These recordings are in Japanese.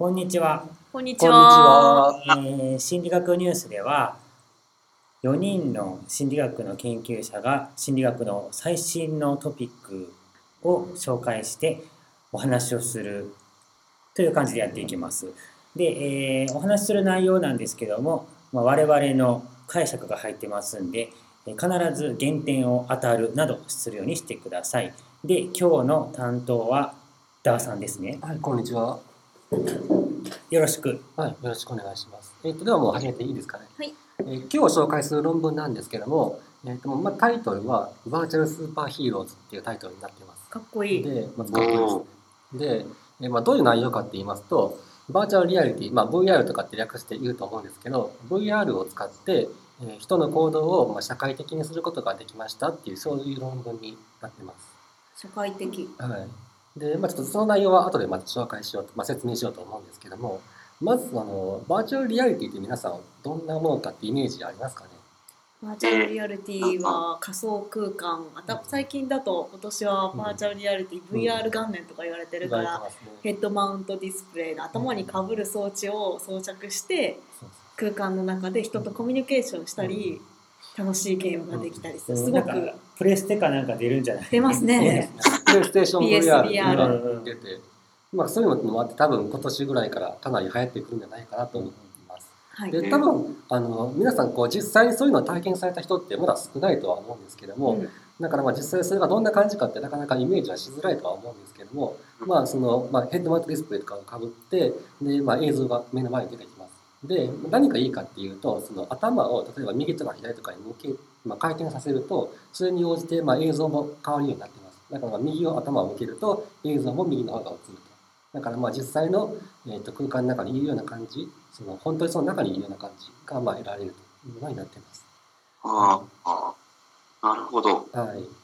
こんにちは。こんにちは。は。えー心理学ニュースでは、4人の心理学の研究者が心理学の最新のトピックを紹介してお話をするという感じでやっていきます。で、えーお話しする内容なんですけども、まあ、我々の解釈が入ってますんで、えー必ず減点を当たるなどするようにしてください。で、今日の担当はダーさんですね。はい、こんにちは。よろしく。はい、よろしくお願いします。えっ、と、ではもう始めていいですかね？はい。えー今日紹介する論文なんですけども、えっ、と、まあ、タイトルは、バーチャルスーパーヒーローズっていうタイトルになっています。かっこいい。で、まずかっこいいですね。で、えーまあ、どういう内容かって言いますと、バーチャルリアリティ、まあ、VR とかって略して言うと思うんですけど、VR を使って、えー人の行動を、まあ、社会的にすることができましたっていう、そういう論文になってます。社会的。はい。で、まあちょっとその内容は後でまた紹介しようと、まあ、説明しようと思うんですけども、まず、あの、バーチャルリアリティって皆さんどんなものかってイメージありますかね？バーチャルリアリティは仮想空間。あた最近だと今年はバーチャルリアリティ、うん VR 元年とか言われてるから、ね。ヘッドマウントディスプレイの頭にかぶる装置を装着して空間の中で人とコミュニケーションしたり、楽しいゲームができたりする。すごくプレステかなんか出るんじゃない？出ますね。プレイステーション VR が出て、まあそういうのもあって多分今年ぐらいからかなり流行ってくるんじゃないかなと思います。はい。で、多分、あの、皆さんこう実際にそういうのを体験された人ってまだ少ないとは思うんですけども、うんだからまあ実際それがどんな感じかってなかなかイメージはしづらいとは思うんですけども、まあその、まあ、ヘッドマウントディスプレイとかをかぶって、で、まあ映像が目の前に出てきます。で、何がいいかっていうと、その頭を例えば右とか左とかに向け、まあ、回転させると、それに応じてまあ映像も変わるようになっています。だからまあ右を頭を向けると映像も右の方が映ると。だからまあ実際の、えー、と空間の中にいるような感じ、その本当にその中にいるような感じがまあ得られるというのになっています。ああ、なるほど。はい。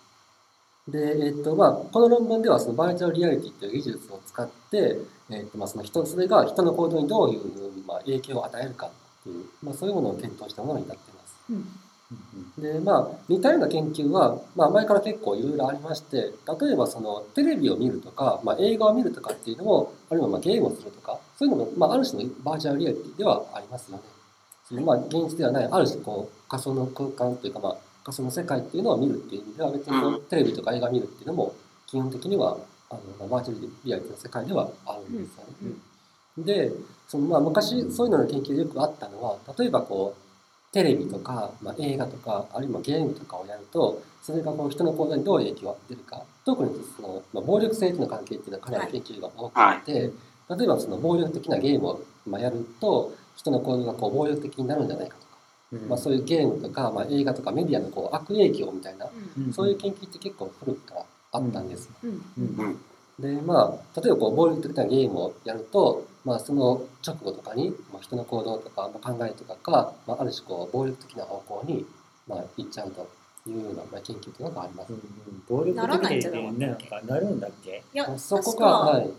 で、えっと、まあ、この論文では、そのバーチャルリアリティという技術を使って、えっと、まあ、その人、それが人の行動にどういう、まあ、影響を与えるかっていう、まあ、そういうものを検討したものになっています。うんで、まあ、似たような研究は、まあ、前から結構いろいろありまして、例えば、その、テレビを見るとか、まあ、映画を見るとかっていうのも、あるいは、まあ、ゲームをするとか、そういうのも、まあ、ある種のバーチャルリアリティではありますよね。そのまあ、現実ではない、ある種、こう、仮想の空間というか、まあ、仮想の世界っていうのを見るっていう意味では、別にテレビとか映画を見るっていうのも、基本的には、あの、まあ、バーチャルリアリティの世界ではあるんですよね。うん。で、そのまあ昔そういうのの研究でよくあったのは、例えばこう、テレビとか、まあ、映画とか、あるいはゲームとかをやると、それがこう人の行動にどう影響が出るか、特にその、まあ、暴力性との関係っていうのはかなり研究が多くて、例えばその暴力的なゲームをまあやると、人の行動がこう暴力的になるんじゃないかとか、うん。まあ、そういうゲームとか、まあ、映画とかメディアのこう悪影響みたいな、うん。そういう研究って結構古くからあったんです。うん。ううん。んでまあ例えばこう暴力的なゲームをやると、まあ、その直後とかに、まあ、人の行動とか、まあ、考えとかが、まあ、ある種こう暴力的な方向に、まあ、行っちゃうというような、まあ、研究というのがあります。暴力ならないん的でじゃなんかなるんだっけ？いや、まあそこ確が、はかい、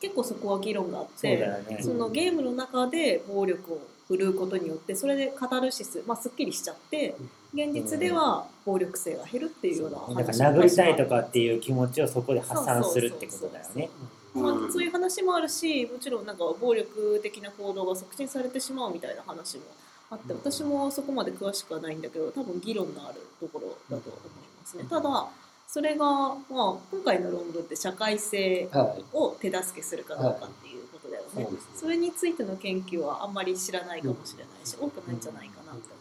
結構そこは議論があって、よね。そのゲームの中で暴力を振るうことによってそれでカタルシス、まあ、すっきりしちゃって現実では暴力性が減るっていうようななん。か話殴りたいとかっていう気持ちをそこで発散するってことだよね。まあ、そういう話もあるしもちろんなんか暴力的な行動が促進されてしまうみたいな話もあって私もそこまで詳しくはないんだけど多分議論のあるところだと思いますね。ただそれが、まあ、今回の論文って社会性はい、を手助けするかどうかっていうことだよね。それについての研究はあんまり知らないかもしれないし、多くないんじゃないかなと思います。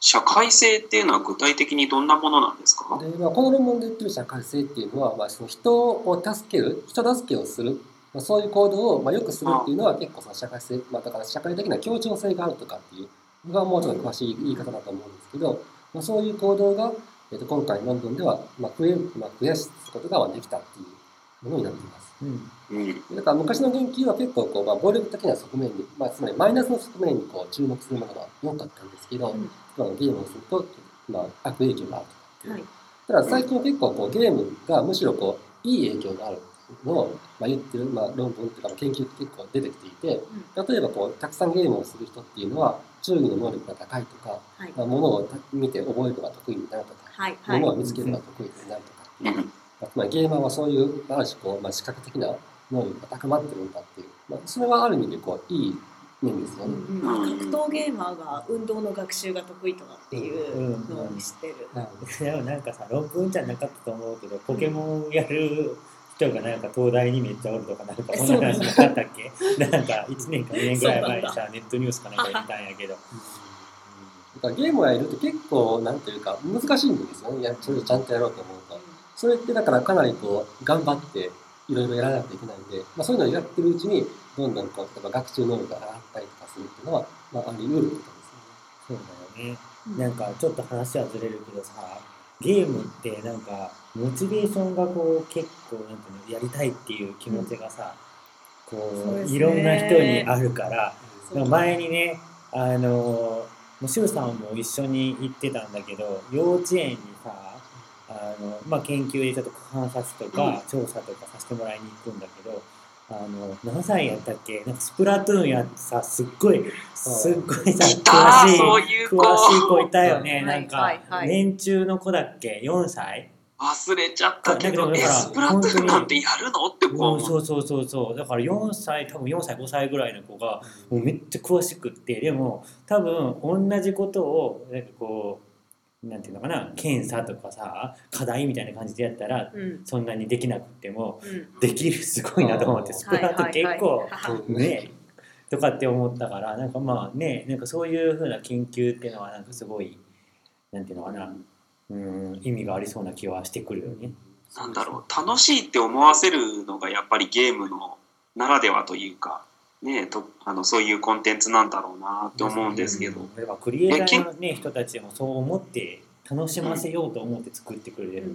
社会性っていうのは具体的にどんなものなんですか？でまあ、この論文で言ってる社会性っていうのは、まあ、その人を助ける人助けをする、まあ、そういう行動を、まあ、よくするっていうのは結構その社会性、まあ、だから社会的な協調性があるとかっていうのがもうちょっと詳しい言い方だと思うんですけど、まあ、そういう行動が、えっと今回の論文では、まあ、増えまあ、増やすことができたっていうものになっています。うんうん。だから昔の研究は結構こう、まあ、暴力的な側面に、まあ、つまりマイナスの側面にこう注目するものが多かったんですけど、うん。まあゲームをすると、まあ、悪影響があるとかっていう。はい、ただ最近は結構こうゲームがむしろこういい影響があるのを、まあ、言ってる、まあ、論文というか研究って結構出てきていて例えばこうたくさんゲームをする人っていうのは注意の能力が高いとか、はい。まあ、物を見て覚えるのが得意になるとか、はいはい。物を見つけるのが得意になるとか。っていう、うん。まあつまりゲーマーはそういうある種こう、まあ、視覚的な能力が高まってるんだっていう。まあ、それはある意味でこういい面ですよね。うん格闘ゲーマーが運動の学習が得意とかっていうのを知ってる。はいでもなんかさ論文じゃなかったと思うけどポケモンやる人がなんか東大にめっちゃおるとかなんかこんな話なかったっけ？なんか1年か2年ぐらい前にさネットニュースかなんか言ったんやけど。だからゲームをやると結構なんていうか難しいんですよね。やそれをちゃんとやろうと思うと。それってだからかなりこう頑張っていろいろやらないといけないんで、まあ、そういうのをやってるうちにどんどんこう例えば学習能力が上がったりとかするっていうのは、まあ、あり得ることですそうだよね。うんなんかちょっと話はずれるけどさゲームってなんかモチベーションがこう結構なんていうのやりたいっていう気持ちがさ、こそういろんな人にあるからん。か前にねあのもう周さんも一緒に行ってたんだけど幼稚園にさあの、まあ、研究でちょっと観察とか調査とかさせてもらいに行くんだけど、あの何歳やったっけ？なんかスプラトゥーンやってさすっごいすっごいさ詳しいそういう子。詳しい子いたよね、はいなんか、年中の子だっけ？4歳？忘れちゃったけど、え、スプラトゥーンなんてやるの？ってこうう。ん、思そうそうそうそう。だから4歳多分4歳5歳ぐらいの子がもうめっちゃ詳しくってでも多分同じことをなんかこうなんていうのかな検査とかさ課題みたいな感じでやったらうん。そんなにできなくてもうん。できるすごいなと思ってスプラトゥーン結構うんね。とかって思ったからなんかまあねなんかそういうふうな研究っていうのはなんかすごいなんていうのかなうん意味がありそうな気はしてくるよね。なんだろう、楽しいって思わせるのがやっぱりゲームのならではというか、ねとあのそういうコンテンツなんだろうなって思うんですけど、やっぱクリエイターの、ね、人たちもそう思って楽しませようと思って作ってくれてる、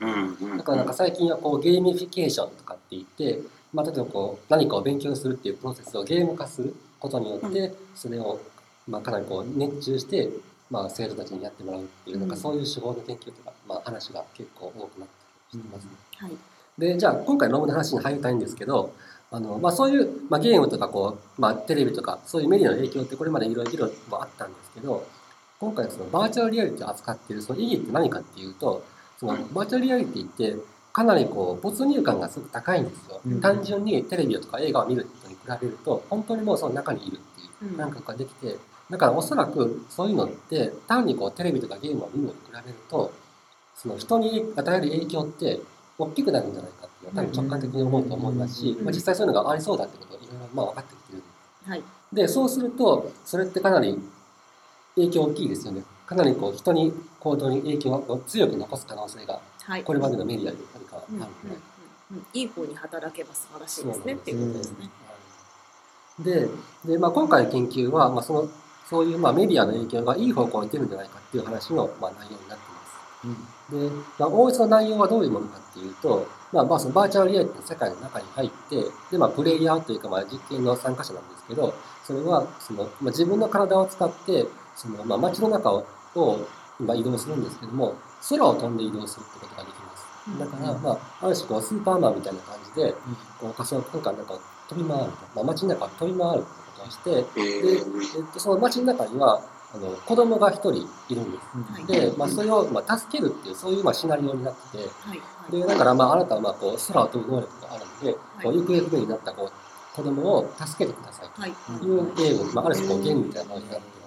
うんうんだからなんか最近はこうゲーミフィケーションとかって言って、まあ、例えばこう何かを勉強するっていうプロセスをゲーム化することによってそれをまあかなりこう熱中してまあ生徒たちにやってもらうっていうなんかそういう手法の研究とかまあ話が結構多くなってきてますね。はい。でじゃあ今回論文の話に入りたいんですけどあの、まあ、そういう、まあ、ゲームとかこう、まあ、テレビとかそういうメディアの影響ってこれまでいろいろあったんですけど今回そのバーチャルリアリティを扱っているその意義って何かっていうとそのバーチャルリアリティってかなりこう没入感がすごく高いんですよ、うん。単純にテレビとか映画を見るのに比べると本当にもうその中にいるっていう感覚ができてだからおそらくそういうのって単にこうテレビとかゲームを見るのに比べるとその人に与える影響って大きくなるんじゃないかっていうのは多分直感的に思うと思いますし、うんまあ、実際そういうのがありそうだってことがいろいろまあ分かってきてるはい。でそうするとそれってかなり影響大きいですよね。かなりこう人に行動に影響を強く残す可能性がはい。これまでのメディアより何かあるうんうんので、うんうん。いい方に働けば素晴らしいですねっていうことですね。でで、まあ、今回の研究は、まあ、そのそういうまあメディアの影響がいい方向に出るんじゃないかっていう話のまあ内容になっています。で、まあ、おおよその内容はどういうものかっていうと、まあ、まあそのバーチャルリアリティの世界の中に入って、で、まあ、プレイヤーというか、まあ、実験の参加者なんですけど、それは、その、まあ、自分の体を使って、その、まあ、街の中を、を今移動するんですけども、空を飛んで移動するってことができます。だから、まあ、ある種こう、スーパーマンみたいな感じで、こう、仮想空間の中を飛び回ると、まあ、街の中を飛び回るってことをして、えで、ーえっと、その街の中には、あの、子供が一人いるんです。はいで、まあ、それを、まあ、助けるっていう、そういう、まあ、シナリオになってて、はい。はい。で、だから、まあ、あなたは、まあ、こう、空を飛ぶ能力があるので、こう、行方不明になった、こう、子供を助けてくださいはい。というゲーム、まあ、ある種、こう、ゲームみたいなものになってます。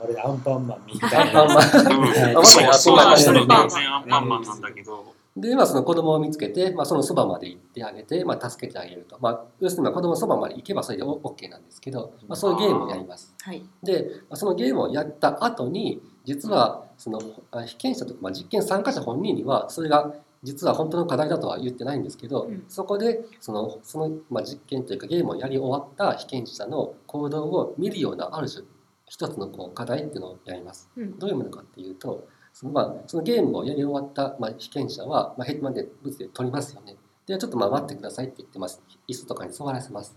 まるでアンパンマンみたアンパンいな。マン うんはいそうそうだ、そんな感じそれ完全アンパンマンなんだけど、で、まあ、その子供を見つけて、まあ、そのそばまで行ってあげて、まあ、助けてあげると。まあ、要するに、まあ、子供のそばまで行けばそれで OK なんですけど、まあ、そういうゲームをやります。はい。で、まあそのゲームをやった後に、実は、その、あ被験者とか、まあ、実験参加者本人には、それが、実は本当の課題だとは言ってないんですけど、うんそこで、その、その、まあ、実験というかゲームをやり終わった被験者の行動を見るような、ある種、一つのこう課題っていうのをやります。うん。どういうものかっていうと、そのまあ、そのゲームをやり終わった、まあ、被験者は、まあ、ヘッドマンで物で取りますよね。で、ちょっとまあ待ってくださいって言ってます。椅子とかに座らせます。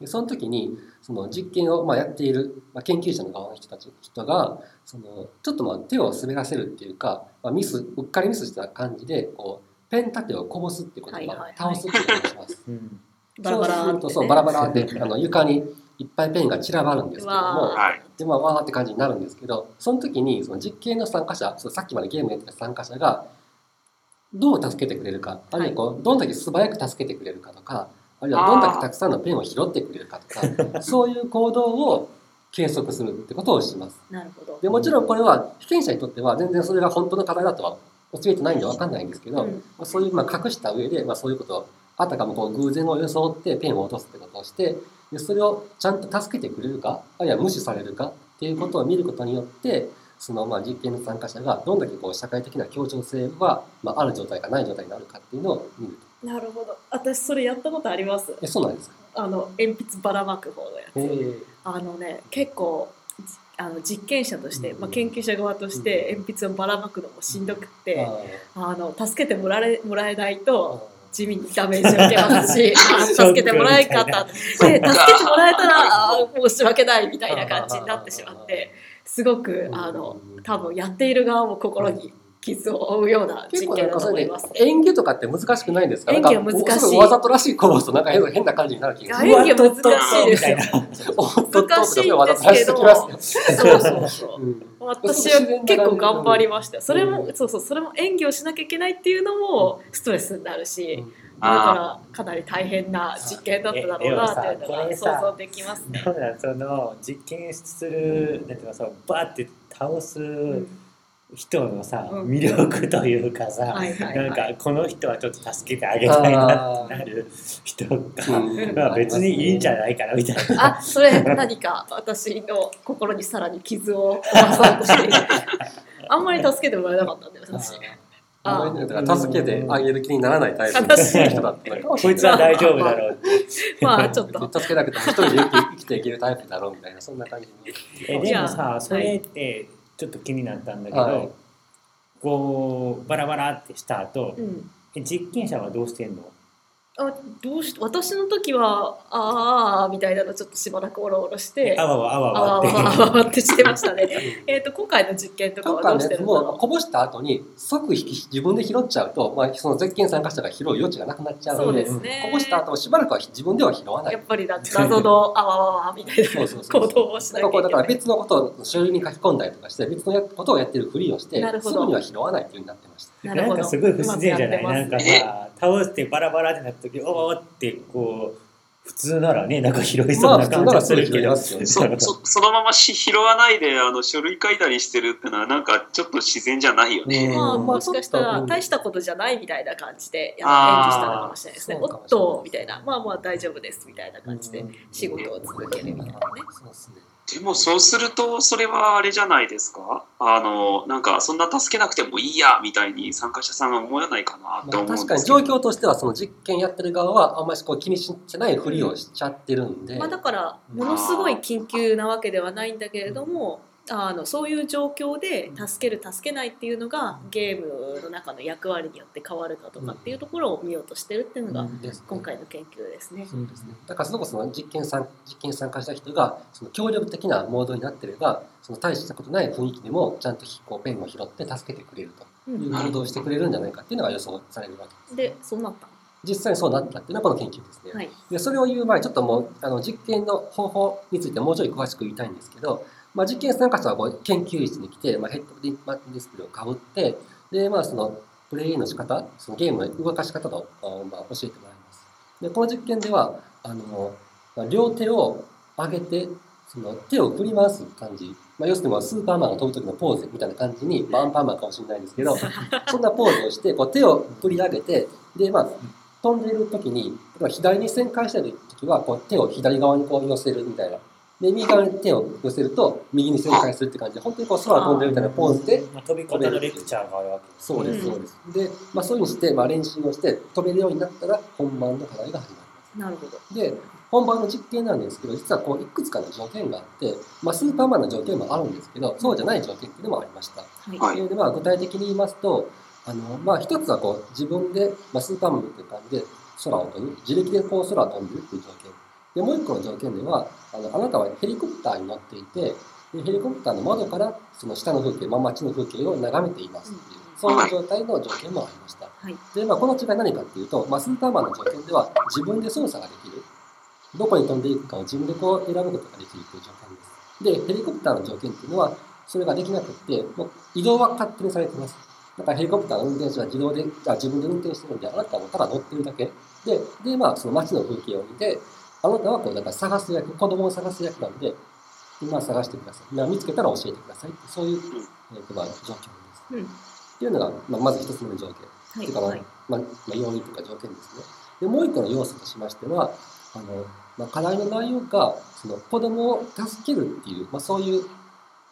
でその時に、その実験をまあやっている、まあ、研究者の側の人たち、人が、そのちょっとまあ手を滑らせるっていうか、まあ、ミス、うっかりミスした感じで、こう、ペン立てをこぼすっていうことがはいはいはい倒すっていうことをします。うんバラバラーってねそうすると、そう、バラバラって、あの床にいっぱいペンが散らばるんですけども。で、まあ、わーって感じになるんですけど、その時に、その実験の参加者、そのさっきまでゲームやってた参加者が、どう助けてくれるか、あるいはこう、どんだけ素早く助けてくれるかとか、あるいはどんだけたくさんのペンを拾ってくれるかとか、そういう行動を計測するってことをします。なるほど。でもちろんこれは被験者にとっては全然それが本当の課題だとは教えてないんで分かんないんですけど、うんまあそういうまあ隠した上で、まあ、そういうことをあたかもこう偶然を装ってペンを落とすってことをしてでそれをちゃんと助けてくれるかあるいは無視されるかっていうことを見ることによってそのまあ実験の参加者がどんだけこう社会的な協調性は、まあ、ある状態かない状態になるかっていうのを見ると。なるほど。私それやったことあります。えそうなんですか？あの鉛筆ばらまく方のやつ。えあのね結構じあの実験者として、うんまあ、研究者側としてうん鉛筆をばらまくのもしんどくって、ああの助けてもらえもらえないーと地味にダメージを受けますし あ助けてもらえなかった。で助けてもらえたら 申し訳ないみたいな感じになってしまってすごくあの多分やっている側も心に傷を負うような結実験だと思います。演技とかって難しくないんですか？演技は難しいわざとらしいこぼすとなんか変な感じになる気がする。演技は難しいですよ。難しいですけど、そうそうそう。うん私は結構頑張りましたよそれも、うんそうそうそれも演技をしなきゃいけないっていうのもストレスになるし、うんだからかなり大変な実験だっただろうなっていうのが想像できますね。その実験するなんていうのそのバーって倒すうん人のさ、うん。魅力というかさ、はいはいはい。なんかこの人はちょっと助けてあげたいなってなる人が、うん。まあ別にいいんじゃないかなみたいな。あそれ何か私の心にさらに傷を負わそうとして。いる。あんまり助けてもらえなかったんだよ私。あんまりねだから助けてあげる気にならないタイプの悲しい人だった こいつは大丈夫だろうって。まあちょっと。助けなくても一人で生きて生きていけるタイプだろうみたいなそんな感じ。にえでもさそれってちょっと気になったんだけど、はい。こうバラバラってした後、うん。え実験者はどうしてんの？あどうし私の時はあーあーみたいなのちょっとしばらくおろおろしてあわわあわあわわって。わわわってしてましたね。えっと今回の実験とか今はどうして回のやつもるんだろこぼした後に即引き自分で拾っちゃうと、まあ、その絶験参加者が拾う余地がなくなっちう。ゃうそうのでですね。こぼした後もしばらくは自分では拾わないやっぱりだ謎の あわわわみたいそうなそうそう行動をしなきゃいけだからない。別のことを書類に書き込んだりとかして別のことをやってるふりをしてすぐには拾わないというようになってましたなるほど。なんかすごい不自然じゃない？なんかさ倒してバラバラってなった時おーってこう普通ならねなんか拾いそうな感じがするけど、まあそそそのままし拾わないであの書類書いたりしてるってのはなんかちょっと自然じゃないよね。うん。まあ、うんもしかしたらうん大したことじゃないみたいな感じでやあー演技したのかもしれないですね。おっとみたいな、まあまあ大丈夫ですみたいな感じで仕事を続けるみたいなね。そうですねでもそうするとそれはあれじゃないですか？あのなんかそんな助けなくてもいいやみたいに参加者さんは思わないかなってまあ、思うんです確かに状況としてはその実験やってる側はあんまりこう気にしてないふりをしちゃってるんで、まあ、だからものすごい緊急なわけではないんだけれどもあのそういう状況で助ける助けないっていうのがゲームの中の役割によって変わるかとかっていうところを見ようとしてるっていうのが今回の研究ですね。そうですね。だからそのこその実験参実験に参加した人がその協力的なモードになってればその大したことない雰囲気でもちゃんとこうペンを拾って助けてくれると。いう行動をしてくれるんじゃないかっていうのが予想されるわけです。でそうなった。実際にそうなったっていうのはこの研究ですね。の、はい、でそれを言う前にちょっともうあの実験の方法についてもうちょい詳しく言いたいんですけど、まあ、実験参加者はこう研究室に来て、まあ、ヘッドディスプレイをかぶってで、まあ、そのプレイの仕方そのゲームの動かし方を、あまあ、教えてもらいます。でこの実験ではあの、まあ、両手を上げてその手を振り回す感じ、まあ、要するにまあスーパーマンが飛ぶ時のポーズみたいな感じに、まあ、アンパンマンかもしれないですけど そんなポーズをしてこう手を振り上げてで、まあ、飛んでいる時に左に旋回したい時はこう手を左側にこう寄せるみたいなで右側に手を寄せると右に旋回するって感じで本当にこう空を飛んでるみたいなポーズでまあ、飛び方のレクチャーがあるわけですそうですうんそうです。で、まあ、そういうふうにして、まあ、練習をして飛べるようになったら本番の課題が始まりますなるほど。で本番の実験なんですけど実はこういくつかの条件があって、まあ、スーパーマンの条件もあるんですけどそうじゃない条件っていうのもありました。はい。はい。でまあ、具体的に言いますとあの、まあ、一つはこう自分で、まあ、スーパーマンっていう感じで空を飛ぶ。自力でこう空を飛んでるっていう条件でもう一個の条件ではあのあなたはヘリコプターに乗っていてでヘリコプターの窓からその下の風景、まあ、街の風景を眺めていますっていうそういう状態の条件もありました。はい。で、まあ、この違いは何かっていうと、まあ、スーパーマンの条件では自分で操作ができる。どこに飛んでいくかを自分でこう選ぶことができるという条件です。でヘリコプターの条件っていうのはそれができなくってもう移動は勝手にされてます。だからヘリコプターの運転手は自動で、あ自分で運転してるんで、あなたはただ乗ってるだけ。で、で、まあ、その街の風景を見て、あなたはこう、だから探す役、子供を探す役なんで、今探してください。まあ見つけたら教えてくださいって、そういう、えーとまあ、条件です。うんっていうのが、まあ、まず一つ目の条件。はいというか、まあはいまあ、まあ、要因とか条件ですね。で、もう一個の要素としましては、あの、まあ、課題の内容が、その子供を助けるっていう、まあ、そういう、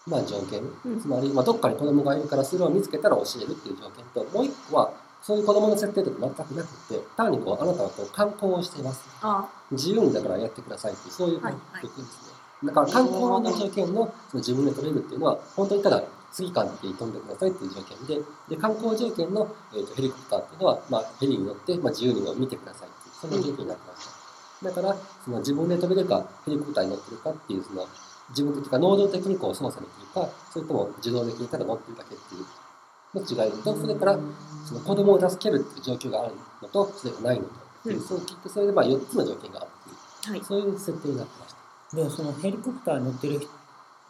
まあ、条件。うんつまり、まあ、どっかに子供がいるから、それを見つけたら教えるっていう条件と、もう一個は、そういう子供の設定とか全くなくて、単にこう、あなたはこう観光をしています。あ自由にだからやってくださいっていう、そういう条はい件ですね。だから観光の条件のその自分で取れるっていうのは、本当にただ次間って飛んでくださいっていう条件で、で観光条件の、えー、とヘリコプターっていうのは、まあ、ヘリに乗って、まあ、自由に見てくださいっていう、そんな条件になってました。だから、その自分で飛べるか、ヘリコプターに乗ってるかっていう、その自分的か能動的にこう操作できるか、それとも自動的にただ乗ってるだけっていうの違いと、それからその子供を助けるっていう状況があるのと、それがないのと、うん。そう聞いて、それでまあ4つの条件があるっていう。はい。そういう設定になってました。でもそのヘリコプターに乗ってる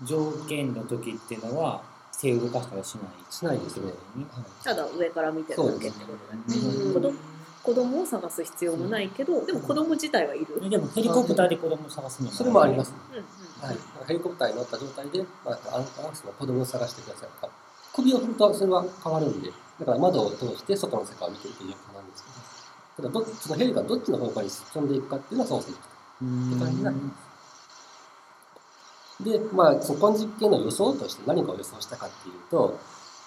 条件の時っていうのは手を動かしたりしない？しないですね。ねただ上から見てるだけってことだよね。うん。子供子供を探す必要もないけどでも子供自体はいる、うんでもヘリコプターで子供を探すのそれもあります。うん。はい。ヘリコプターに乗った状態で、まあ、あなたはその子供を探してくださいとか、首を振るとそれは変わるんで、だから窓を通して外の世界を見てるという状況なんですけど、ただど、そのヘリがどっちの方向に飛んでいくかっていうのは操作できた。うんって感じになってます。で、まあ、そのこの実験の予想として何かを予想したかっていうと、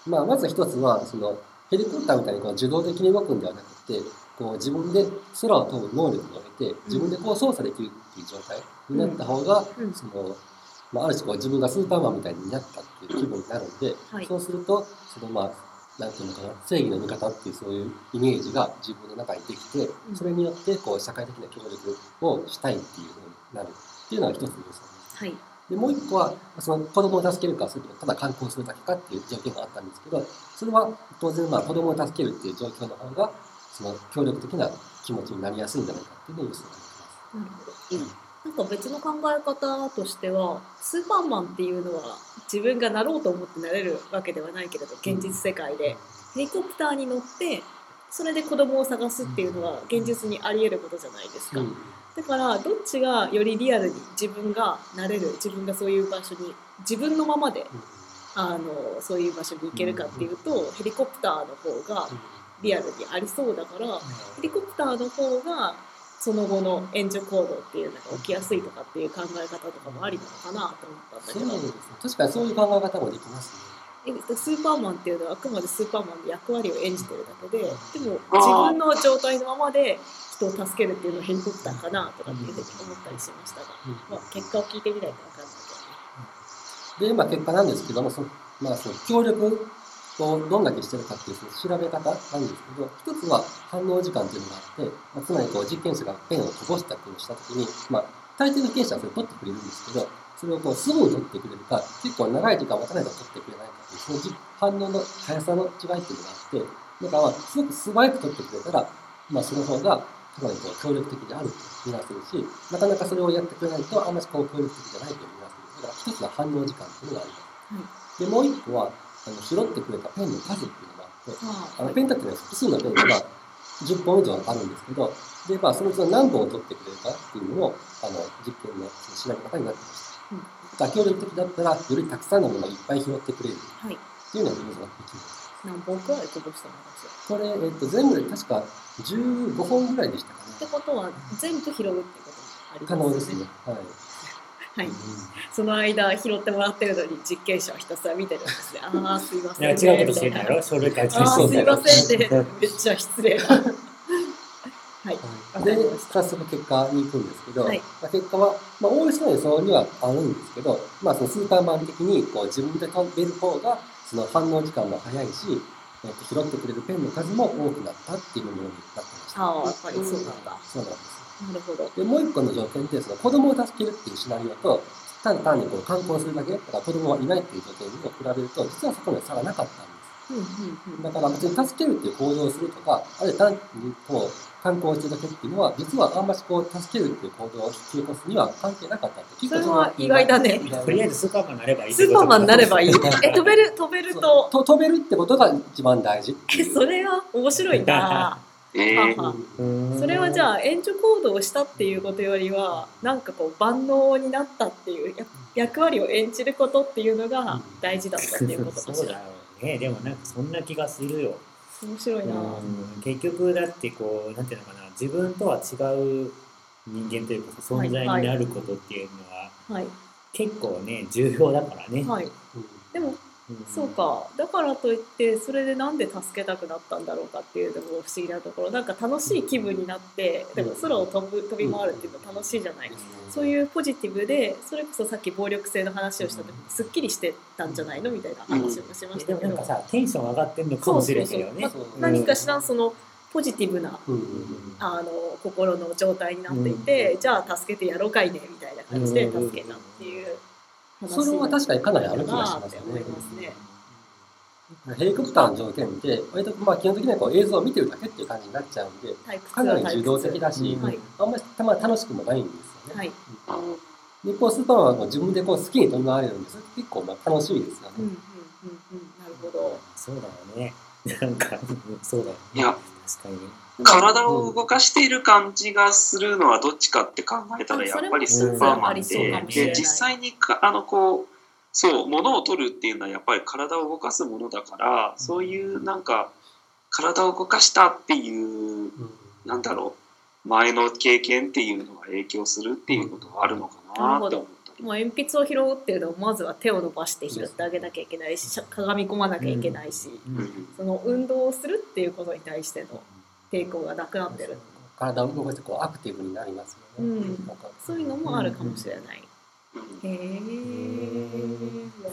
まあ、まず一つは、そのヘリコプターみたいにこう受動的に動くんではなくて、こう自分で空を飛ぶ能力を得て、自分でこう操作できるっていう状態になった方が、うんその、まあ、ある種こう自分がスーパーマンみたいになったっていう気分になるんで、はい。そうすると、そのまあ、なんていうのかな、正義の味方っていうそういうイメージが自分の中にできて、うん。それによってこう社会的な協力をしたいっていうふうになるっていうのが一つの要素です。はい。で、もう一個は、その子供を助けるか、それともただ観光するだけかっていう条件があったんですけど、それは当然まあ子供を助けるっていう状況の方が、その協力的な気持ちになりやすいんじゃないかっていうのを予想ができなるほど、なんか別の考え方としてはスーパーマンっていうのは自分がなろうと思ってなれるわけではないけれど現実世界で。ヘリコプターに乗ってそれで子供を探すっていうのは現実にあり得ることじゃないですか、ます。だからどっちがよりリアルに自分がなれる自分がそういう場所に自分のままであのそういう場所に行けるかっていうとヘリコプターの方がリアルにありそうだからヘリコプターの方がその後の援助行動っていうのが起きやすいとかっていう考え方とかもありなのかなと思ったんだけど。ね。確かにそういう考え方もできますね。えスーパーマンっていうのはあくまでスーパーマンの役割を演じてるだけででも自分の状態のままで人を助けるっていうのはヘリコプターかなとかっていうふうに思ったりしましたが、まあ、結果を聞いてみないと分かんないで、まあ、結果なんですけども、そのまあ、その協力をどんだけしてるかっていうその調べ方なんですけど、一つは反応時間というのがあって、まあ、つまりこう実験者がペンをこぼしたっていうのをしたときに、まあ、大抵の実験者はそれを取ってくれるんですけど、それをこうすぐに取ってくれるか、結構長い時間待たないと取ってくれないかっていう、そのじ反応の速さの違いっていうのがあって、だからまあ、すごく素早く取ってくれたら、まあ、その方がかなりこう協力的であると見なせるし、なかなかそれをやってくれないと、あんまりこう協力的じゃないと見なせる。だから一つは反応時間っていうのがあります。で、もう一個は、あの拾ってくれたペンの数っていうのがあって、ああのペンタってのは複数のペンが10本以上あるんですけど、で、まあ、そのうちの何本を取ってくれるかっていうのも、あの、実験の調べ方になってました。うん協力的だったら、よりたくさんのものをいっぱい拾ってくれるはいっていうのが要素ができる。何本くらいこぼしたのこれ、えっと、全部で確か15本ぐらいでしたかってね。ことは全部拾うってこともあり可ますよね能ですね。はい。はい、その間拾ってもらってるのに実験者はひたすら見てるんですね。ああ、すいません、いや違うことしてんだろ？書類書いてるああ、すいませんっめっちゃ失礼な。はい。で結果に行くんですけど、はいまあ、結果は、まあ、おおよその予想にはあるんですけど、まあ、そのスーパーマン的にこう自分で飛べる方が、その反応時間も早いし、えっと拾ってくれるペンの数も多くなったっていうものになってました。ああ、やっぱりそうなんだ。そうなんです。なるほど。で、もう一個の条件って、その子供を助けるっていうシナリオと、単単にこう観光するだけ、だから子供はいないっていう条件を比べると、実はそこには差がなかったんです。うんうんうん。だから別に助けるっていう行動をするとか、あるいは単にこう観光してるだけっていうのは、実はあんまりこう、助けるっていう行動を引き起こすには関係なかったって。それは意外だねとりあえずスーパーマンになればいいスーパーマンになればいいえ飛べる飛べるとと飛べるってことが一番大事ってえ。それは面白いなそれはじゃあ援助行動をしたっていうことよりはなんかこう万能になったっていうや役割を演じることっていうのが大事だったっていうことかしら。そうだろうね。でもなんかそんな気がするよ。面白いな。うん。結局だってこうなんていうのかな。自分とは違う人間というか存在になることっていうのははい結構ね重要だからね、はい。うん。でもうんそうか。だからといってそれでなんで助けたくなったんだろうかっていうのも不思議なところ。なんか楽しい気分になってでも空を飛ぶ飛び回るっていうのは楽しいじゃない。そういうポジティブでそれこそさっき暴力性の話をした時にすっきりしてたんじゃないのみたいな話もしましたけど。でもなんかさテンション上がってんのかもしれへんよね。そう。そうそう何かしらそのポジティブなうんうんあの心の状態になっていて、じゃあ助けてやろうかいねみたいな感じで助けたっていう話それは確かにかなりある気がしますよね。ヘリコプターの条件って、割とまあ基本的にはこう映像を見てるだけっていう感じになっちゃうんで、かなり受動的だし、はいあんまりたまに楽しくもないんですよね。はい。一方、スーパーマンは自分でこう好きに飛び回れるんで、それ結構まあ楽しいですよね。うんうんうんうんなるほど。そうだよね なんかうんそうだよね。いや確かにね。体を動かしている感じがするのはどっちかって考えたらあやっぱりスーパーマンでで実際にかあのこうそう物を取るっていうのはやっぱり体を動かすものだからそういうなんか体を動かしたっていううんなんだろう前の経験っていうのが影響するっていうことがあるのかなって思ったり。もう鉛筆を拾うっていうのはまずは手を伸ばして拾ってあげなきゃいけないししゃかがみ込まなきゃいけないし、うん。うんその運動をするっていうことに対しての抵抗がなくなってる。体を動かしてこうアクティブになりますよね。うん。そういうのもあるかもしれない。うん。へえ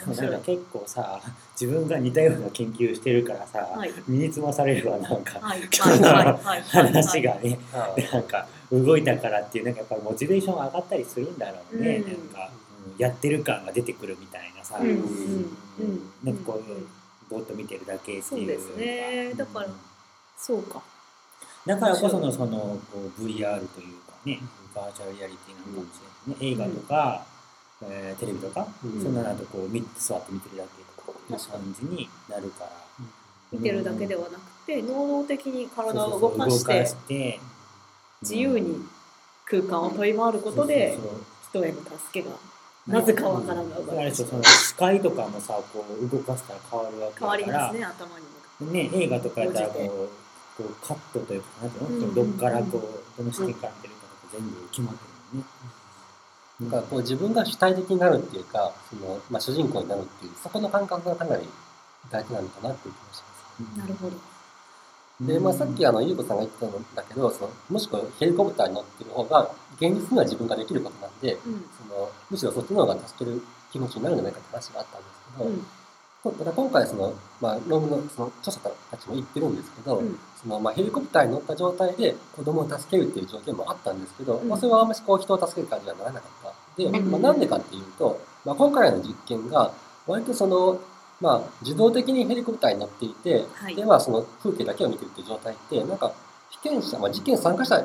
面なんか。結構さ自分が似たような研究してるからさ、はい。身につまされるわなんか、はい。はい。はい。はい。はい。話がね、あなんか動いたからっていうなんかやっぱりモチベーション上がったりするんだろうね、うん。なんか、うん。やってる感が出てくるみたいなさ、うん。うん。うん。なんかこうぼーっと見てるだけっていうそうですね。だからそうか。だからこそのそのこう VR というかねバーチャルリアリティなのかもしれないね、映画とか、えーテレビとか、うん。そんなのとこう見座って見てるだけとかいう感じになるから。見てるだけではなくて能動的に体をそうそうそう動かして自由に空間を飛び回ることでそうそう人への助けがなぜかわからないそうだからあれでしょその視界とかもさこう動かしたら変わるわけだから。変わりますね頭にも。ね、映画とかやったらこうこうカットというかなんていうの、うんうんうん。どっからこうどの視点から見てるかとか全部決まってるもんね。なんかこう自分が主体的になるっていうか、そのまあ、主人公になるっていう、そこの感覚がかなり大事なのかなっていう気がします。なるほど。で、まあ、さっきあの、ゆうこさんが言ってたんだけど、そのもしくはヘリコプターに乗ってる方が、現実には自分ができることなんで、うんそのむしろそっちの方が助ける気持ちになるんじゃないかって話があったんですけど、うん今回その、まあ、論文のその著者たちも言ってるんですけど、うん。そのまあ、ヘリコプターに乗った状態で子供を助けるっていう条件もあったんですけど、うん。まあ、それはあんまりこう人を助ける感じにはならなかった。で、うん。まあ、なんでかっていうと、まあ、今回の実験が割とその、まあ、自動的にヘリコプターに乗っていて、はい。でまあ、その風景だけを見てるっていう状態ってなんか被験者、まあ、実験参加者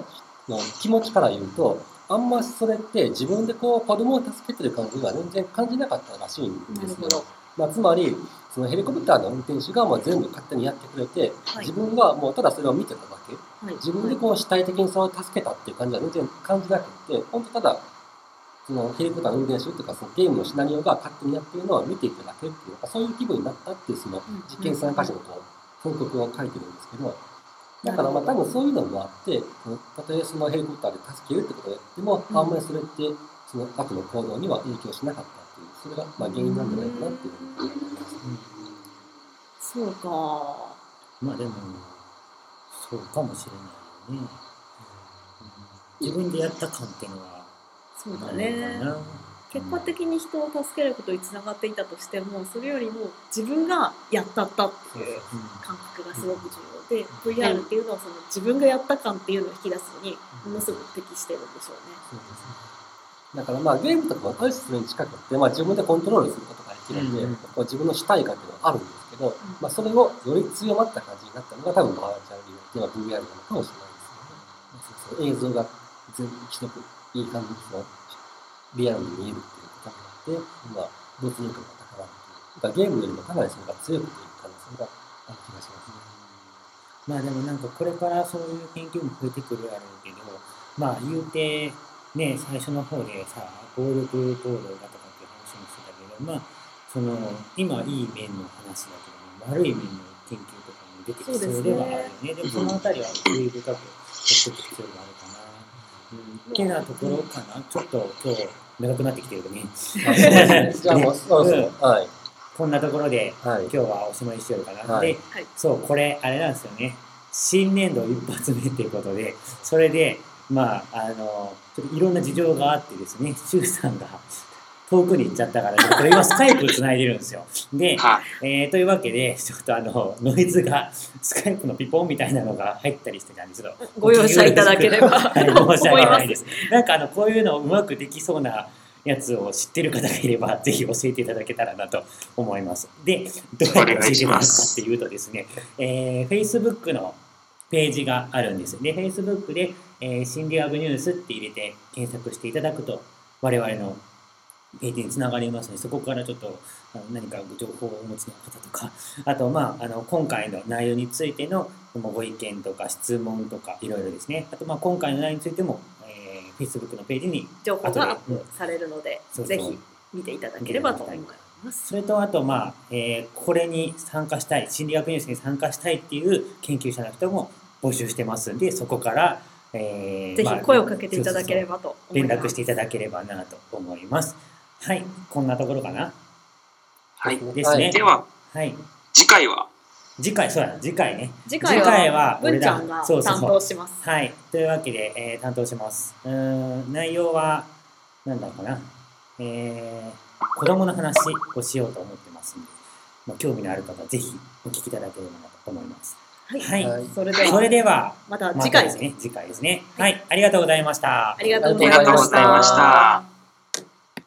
の気持ちから言うとあんまそれって自分でこう子供を助けてる感じが全然感じなかったらしいんですよ。まあ、つまりそのヘリコプターの運転手がもう全部勝手にやってくれて、はい。自分はもうただそれを見てただけ。はい。自分でこう主体的にそれを助けたっていう感じは全然感じなくて本当ただそのヘリコプターの運転手というかそのゲームのシナリオが勝手にやってるのを見ていただけっていうそういう気分になったっていうそのうん実験参加者のこう報告を書いてるんですけどだからまあ多分そういうのもあってたとえそのヘリコプターで助けるってことをやっても、うん。あんまりそれってその後の行動には影響しなかったそれがまあ原因なんじゃないかなっていうふうに考えてます。そうか。まあでもそうかもしれないよね。自分でやった感っていうのはそうだね。結果的に人を助けることにつながっていたとしてもそれよりも自分がやったったっていう感覚がすごく重要で VR っていうのはその自分がやった感っていうのを引き出すのにものすごく適してるんでしょうね。だからまあゲームとかもある種それに近くって、まあ、自分でコントロールすることができるんで、うんこう自分の主体感っていうのがあるんですけど、まあ、それをより強まった感じになったのが多分バーチャルリアリティは VR なのかもしれないですね。その映像が全部ひどくいい感じにリアルに見えるっていうことになって、まあ、没入感が高まるというか、ゲームよりもかなりそれが強くている可能性がある気がしますね。まあでもなんかこれからそういう研究も増えてくるやろうけど、まあ言うて、ね、最初の方でさ、暴力行動がとかっていう話もしてたけど、まあ、その、今いい面の話だけども、悪い面の研究とかも出てきそうではあるよね。でもそのあたりは注意深く取っていく必要があるかな。うん、ってなところかな。ちょっと今日長くなってきてるね。じ ゃあもうそろそろ、はい。こんなところではい今。日はおしまいにしようかな。はいで、そう、これ、あれなんですよね。新年度一発目っていうことで、それで、まあ、あの、ちょっといろんな事情があってですね、シュウさんが遠くに行っちゃったから、これ今スカイプ繋いでるんですよ。で、はい。えー、というわけで、ちょっとあの、ノイズが、スカイプのピポンみたいなのが入ったりしてたんですけど、ご容赦いただければ申し訳。ないですす。なんかあの、こういうのうまくできそうなやつを知ってる方がいれば、ぜひ教えていただけたらなと思います。で、どうやって教えていただくかっていうとですね、えー、Facebook のページがあるんです。で、Facebook で、えー、心理学ニュースって入れて検索していただくと、我々のページにつながりますので、そこからちょっとあの何かご情報をお持ちの方とか、あと、まあ、あの今回の内容についてのご意見とか質問とかいろいろですね、あと、まあ、今回の内容についても、えー、Facebook のページに、情報がアップされるので、そうそう。ぜひ見ていただければと思います。それとあと、まあえーこれに参加したい、心理学ニュースに参加したいっていう研究者の人も募集してますんで、そこから、えーぜまあひ声をかけていただければと思います。連絡していただければなと思います。はい、こんなところかな？はい。ですねでは、はい。次回は、次回、そうだ、次回ね。次回次回はは、文ちゃん俺がらそうそう担当します。はい。というわけで、えー担当します。うーん、内容は、なんだろうかな？えー、子供の話をしようと思ってますんで、まあ、興味のある方はぜひお聞きいただければなと思います。はい。はい。はいそれでそれは、では、またま次回たですね、次回ですね。はい。ありがとうございましたあ。りがとうございありがとうましございましたた。